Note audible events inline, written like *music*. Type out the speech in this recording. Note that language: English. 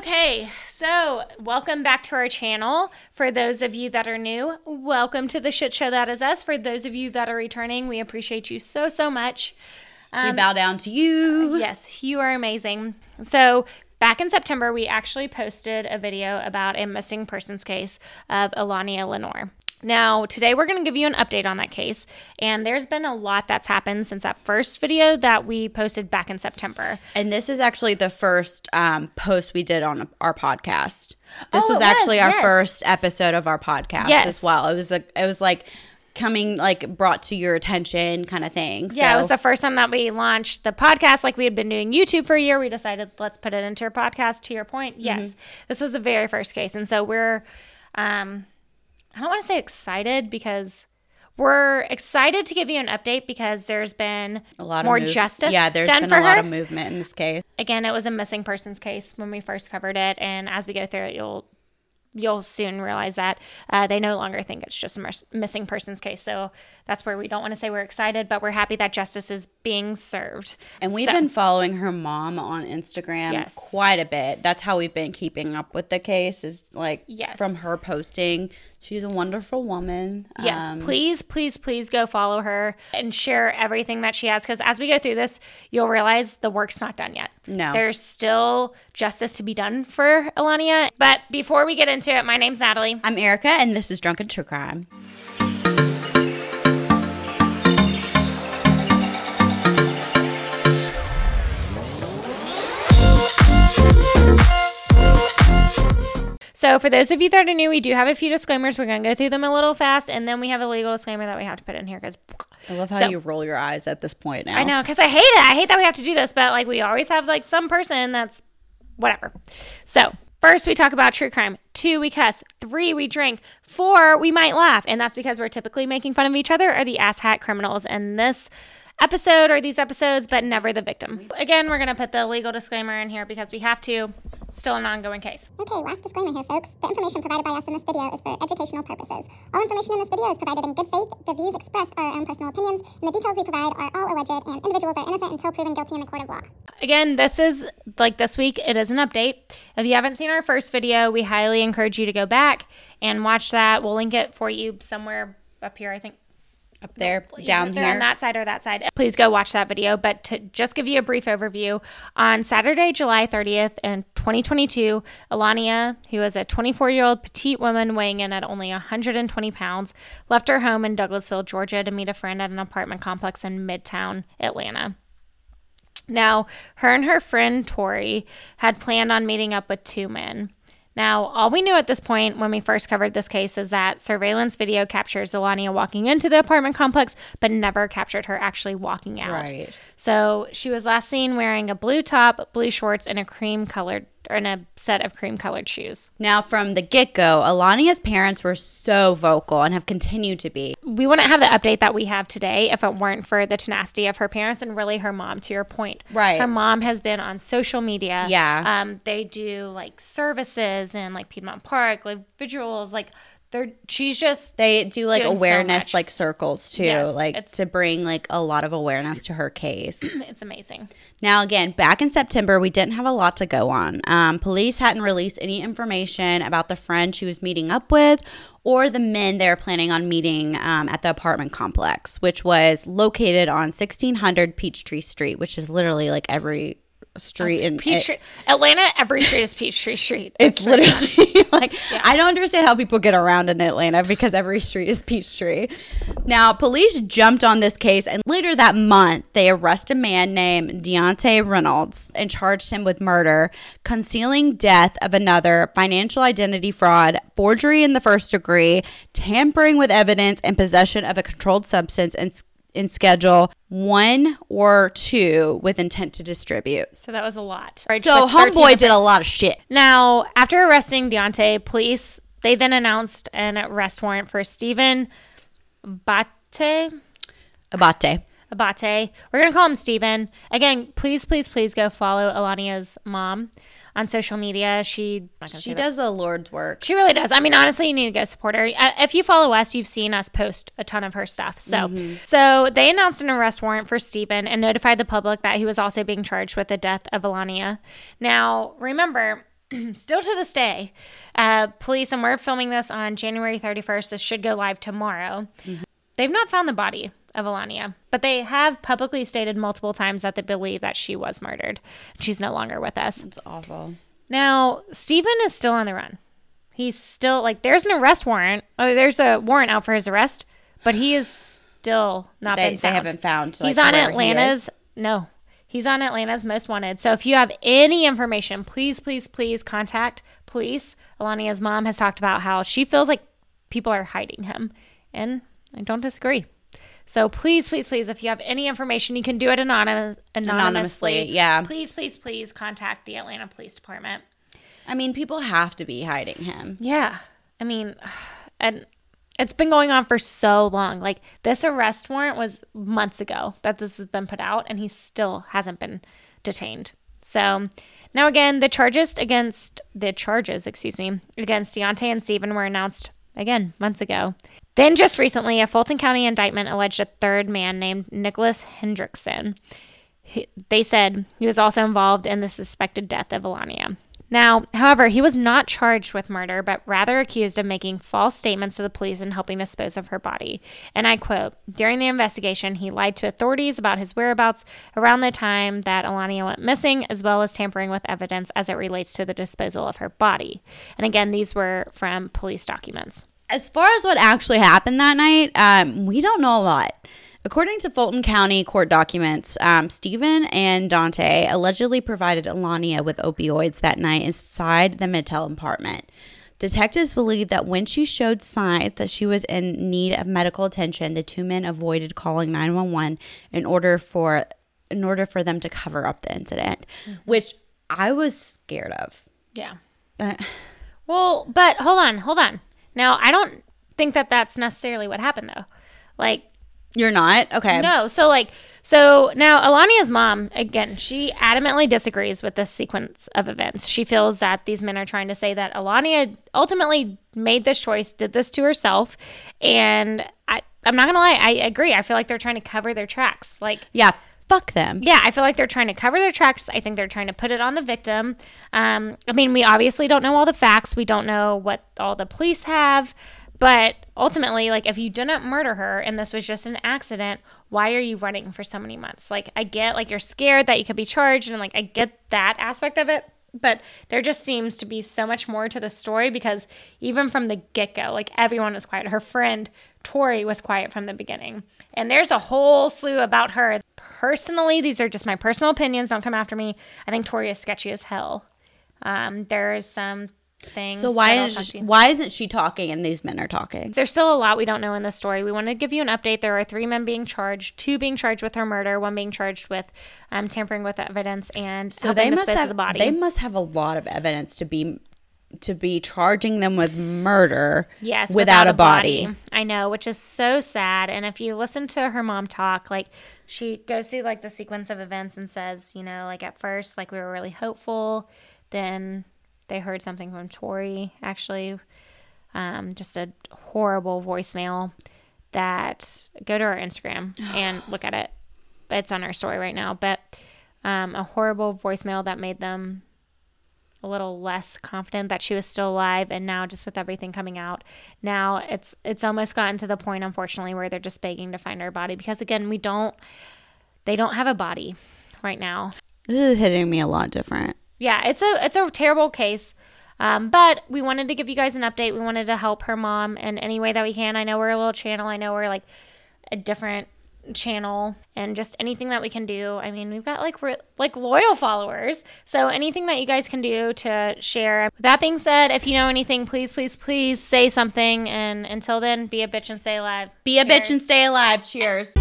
Okay, so welcome back to our channel. For those of you that are new, welcome to the shit show that is us. For those of you that are returning, we appreciate you so, so much. we bow down to you. Yes, you are amazing. So, back in September, we actually posted a video about a missing persons case of Allahnia Lenoir. Now, today we're going to give you an update on that case, and there's been a lot that's happened since that first video that we posted back in September. And this is actually the first um, post we did on our podcast. This Oh, was was, actually our yes. first episode of our podcast Yes. as well. It was like it was like coming like brought to your attention kind of thing. Yeah, it was the first time that we launched the podcast. Like we had been doing YouTube for a year, we decided let's put it into our podcast. To your point, Mm-hmm. yes, this was the very first case, and so we're, um, I don't want to say excited because we're excited to give you an update because there's been a lot more move- justice. Yeah, there's been a lot her. of movement in this case. Again, it was a missing persons case when we first covered it, and as we go through it, you'll you'll soon realize that uh, they no longer think it's just a mis- missing persons case. So that's where we don't want to say we're excited, but we're happy that justice is being served. And we've So- been following her mom on Instagram Yes. quite a bit. That's how we've been keeping up with the case is like Yes. from her posting. She's a wonderful woman. Yes, Um, please, please, please go follow her and share everything that she has. Because as we go through this, you'll realize the work's not done yet. No. There's still justice to be done for Allahnia. But before we get into it, my name's Natalie. I'm Erica and this is Drunken True Crime. So, for those of you that are new, we do have a few disclaimers. We're going to go through them a little fast. And then we have a legal disclaimer that we have to put in here because I love how So- you roll your eyes at this point now. I know, because I hate it. I hate that we have to do this, but like we always have like some person that's whatever. So, first we talk about true crime. Two, we cuss. Three, we drink. Four, we might laugh. And that's because we're typically making fun of each other or the asshat criminals in this episode or these episodes, but never the victim. Again, we're going to put the legal disclaimer in here because we have to. Still an ongoing case. Okay, last disclaimer here, folks. The information provided by us in this video is for educational purposes. All information in this video is provided in good faith. The views expressed are our own personal opinions, and the details we provide are all alleged, and individuals are innocent until proven guilty in the court of law. Again, this is like this week, it is an update. If you haven't seen our first video, we highly encourage you to go back and watch that. We'll link it for you somewhere up here, I think. Up there, down here. on that side or that side. Please go watch that video. But to just give you a brief overview, on Saturday, July 30th in 2022, Allahnia, who is a 24 year old petite woman weighing in at only 120 pounds, left her home in Douglasville, Georgia to meet a friend at an apartment complex in Midtown, Atlanta. Now, her and her friend Tori had planned on meeting up with two men. Now, all we knew at this point when we first covered this case is that surveillance video captures Allahnia walking into the apartment complex, but never captured her actually walking out. Right. So she was last seen wearing a blue top, blue shorts, and a cream colored, in a set of cream colored shoes. Now, from the get go, Allahnia's parents were so vocal and have continued to be. we wouldn't have the update that we have today if it weren't for the tenacity of her parents and really her mom to your point Right. her mom has been on social media Yeah. um they do like services and like piedmont park like visuals like they're she's just They do like Doing so awareness like circles too, Yes, like to bring like a lot of awareness to her case. *clears throat* it's amazing Now, again, back in September, we didn't have a lot to go on. Um, police hadn't released any information about the friend she was meeting up with or the men they were planning on meeting um, at the apartment complex, which was located on 1600 Peachtree Street, which is literally like every street in Peachtree, Atlanta, every street is Peachtree Street. It's literally *laughs* like I don't understand how people get around in Atlanta because every street is Peachtree. Now, police jumped on this case, and later that month, they arrest a man named Deontay Reynolds and charged him with murder, concealing death of another, financial identity fraud, forgery in the first degree, tampering with evidence, and possession of a controlled substance in, in Schedule One or Two with intent to distribute. So that was a lot. Right? So, Homeboy did a lot of shit. Now, after arresting Deontay, police they then announced an arrest warrant for Stephen Bate. Abate. Abate. We're gonna call him Stephen. Again, please, please, please go follow Allahnia's mom on social media. She I'm not gonna She say that. does the Lord's work. She really does. I mean, honestly, you need to go support her. If you follow us, you've seen us post a ton of her stuff. So, Mm-hmm. so they announced an arrest warrant for Stephen and notified the public that he was also being charged with the death of Allahnia. Now, remember, *clears throat* still to this day, uh, police, and we're filming this on January 31st. This should go live tomorrow. They've not found the body of Allahnia, but they have publicly stated multiple times that they believe that she was murdered. She's no longer with us. It's awful. Now, Stephen is still on the run. He's still like there's an arrest warrant. Oh, there's a warrant out for his arrest, but he is still not They, been they found. haven't found. He's on he Atlanta's is. no. He's on Atlanta's most wanted. So if you have any information, please, please, please contact police. Allahnia's mom has talked about how she feels like people are hiding him. And I don't disagree. So please, please, please, if you have any information, you can do it anonymous, anonymously. Anonymously, yeah. Please, please, please contact the Atlanta Police Department. I mean, people have to be hiding him. Yeah. I mean, and it's been going on for so long. Like this arrest warrant was months ago that this has been put out and he still hasn't been detained. So now again, the charges against the charges, excuse me, against Deontay and Stephen were announced again months ago. Then just recently, a Fulton County indictment alleged a third man named Nicholas Hendrickson. He, they said he was also involved in the suspected death of Allahnia. Now, however, he was not charged with murder, but rather accused of making false statements to the police and helping dispose of her body. And I quote During the investigation, he lied to authorities about his whereabouts around the time that Allahnia went missing, as well as tampering with evidence as it relates to the disposal of her body. And again, these were from police documents. As far as what actually happened that night, um, we don't know a lot. According to Fulton County court documents, um, Stephen and Dante allegedly provided Allahnia with opioids that night inside the Midtown apartment. Detectives believe that when she showed signs that she was in need of medical attention, the two men avoided calling 911 in order for in order for them to cover up the incident, which I was scared of. Yeah. Uh, Well, but hold on, hold on. Now, I don't think that that's necessarily what happened, though. Like, you're not okay. No, so like so now Allahnia's mom again, she adamantly disagrees with this sequence of events. She feels that these men are trying to say that Allahnia ultimately made this choice, did this to herself, and I I'm not going to lie, I agree. I feel like they're trying to cover their tracks. Like Yeah, fuck them. yeah, I feel like they're trying to cover their tracks. I think they're trying to put it on the victim. Um, I mean, we obviously don't know all the facts. We don't know what all the police have. But ultimately, like, if you didn't murder her and this was just an accident, why are you running for so many months? Like, I get, like, you're scared that you could be charged, and, like, I get that aspect of it. But there just seems to be so much more to the story because even from the get go, like, everyone was quiet. Her friend, Tori, was quiet from the beginning. And there's a whole slew about her. Personally, these are just my personal opinions. Don't come after me. I think Tori is sketchy as hell. Um, there's some things. So why is she, why isn't she talking and these men are talking? there's still a lot we don't know in this story. We want to give you an update. There are three men being charged, two being charged with her murder, one being charged with um, tampering with evidence and So they must have the body. they must have a lot of evidence to be to be charging them with murder. Yes, without, a body. I know, which is so sad. And if you listen to her mom talk, like she goes through like the sequence of events and says, you know, like at first, like we were really hopeful. Then they heard something from Tori, actually, um, just a horrible voicemail. That go to our Instagram *sighs* and look at it. It's on our story right now, but um, a horrible voicemail that made them a little less confident that she was still alive and now just with everything coming out now it's it's almost gotten to the point unfortunately where they're just begging to find her body because again we don't they don't have a body right now This is hitting me a lot different. Yeah it's a it's a terrible case. Um, but we wanted to give you guys an update. We wanted to help her mom in any way that we can. I know we're a little channel. I know we're like a different channel and just anything that we can do. I mean we've got like re- like loyal followers. So anything that you guys can do to share. With that being said if you know anything please please please say something. And until then be a bitch and stay alive. Be a bitch and stay alive. Cheers.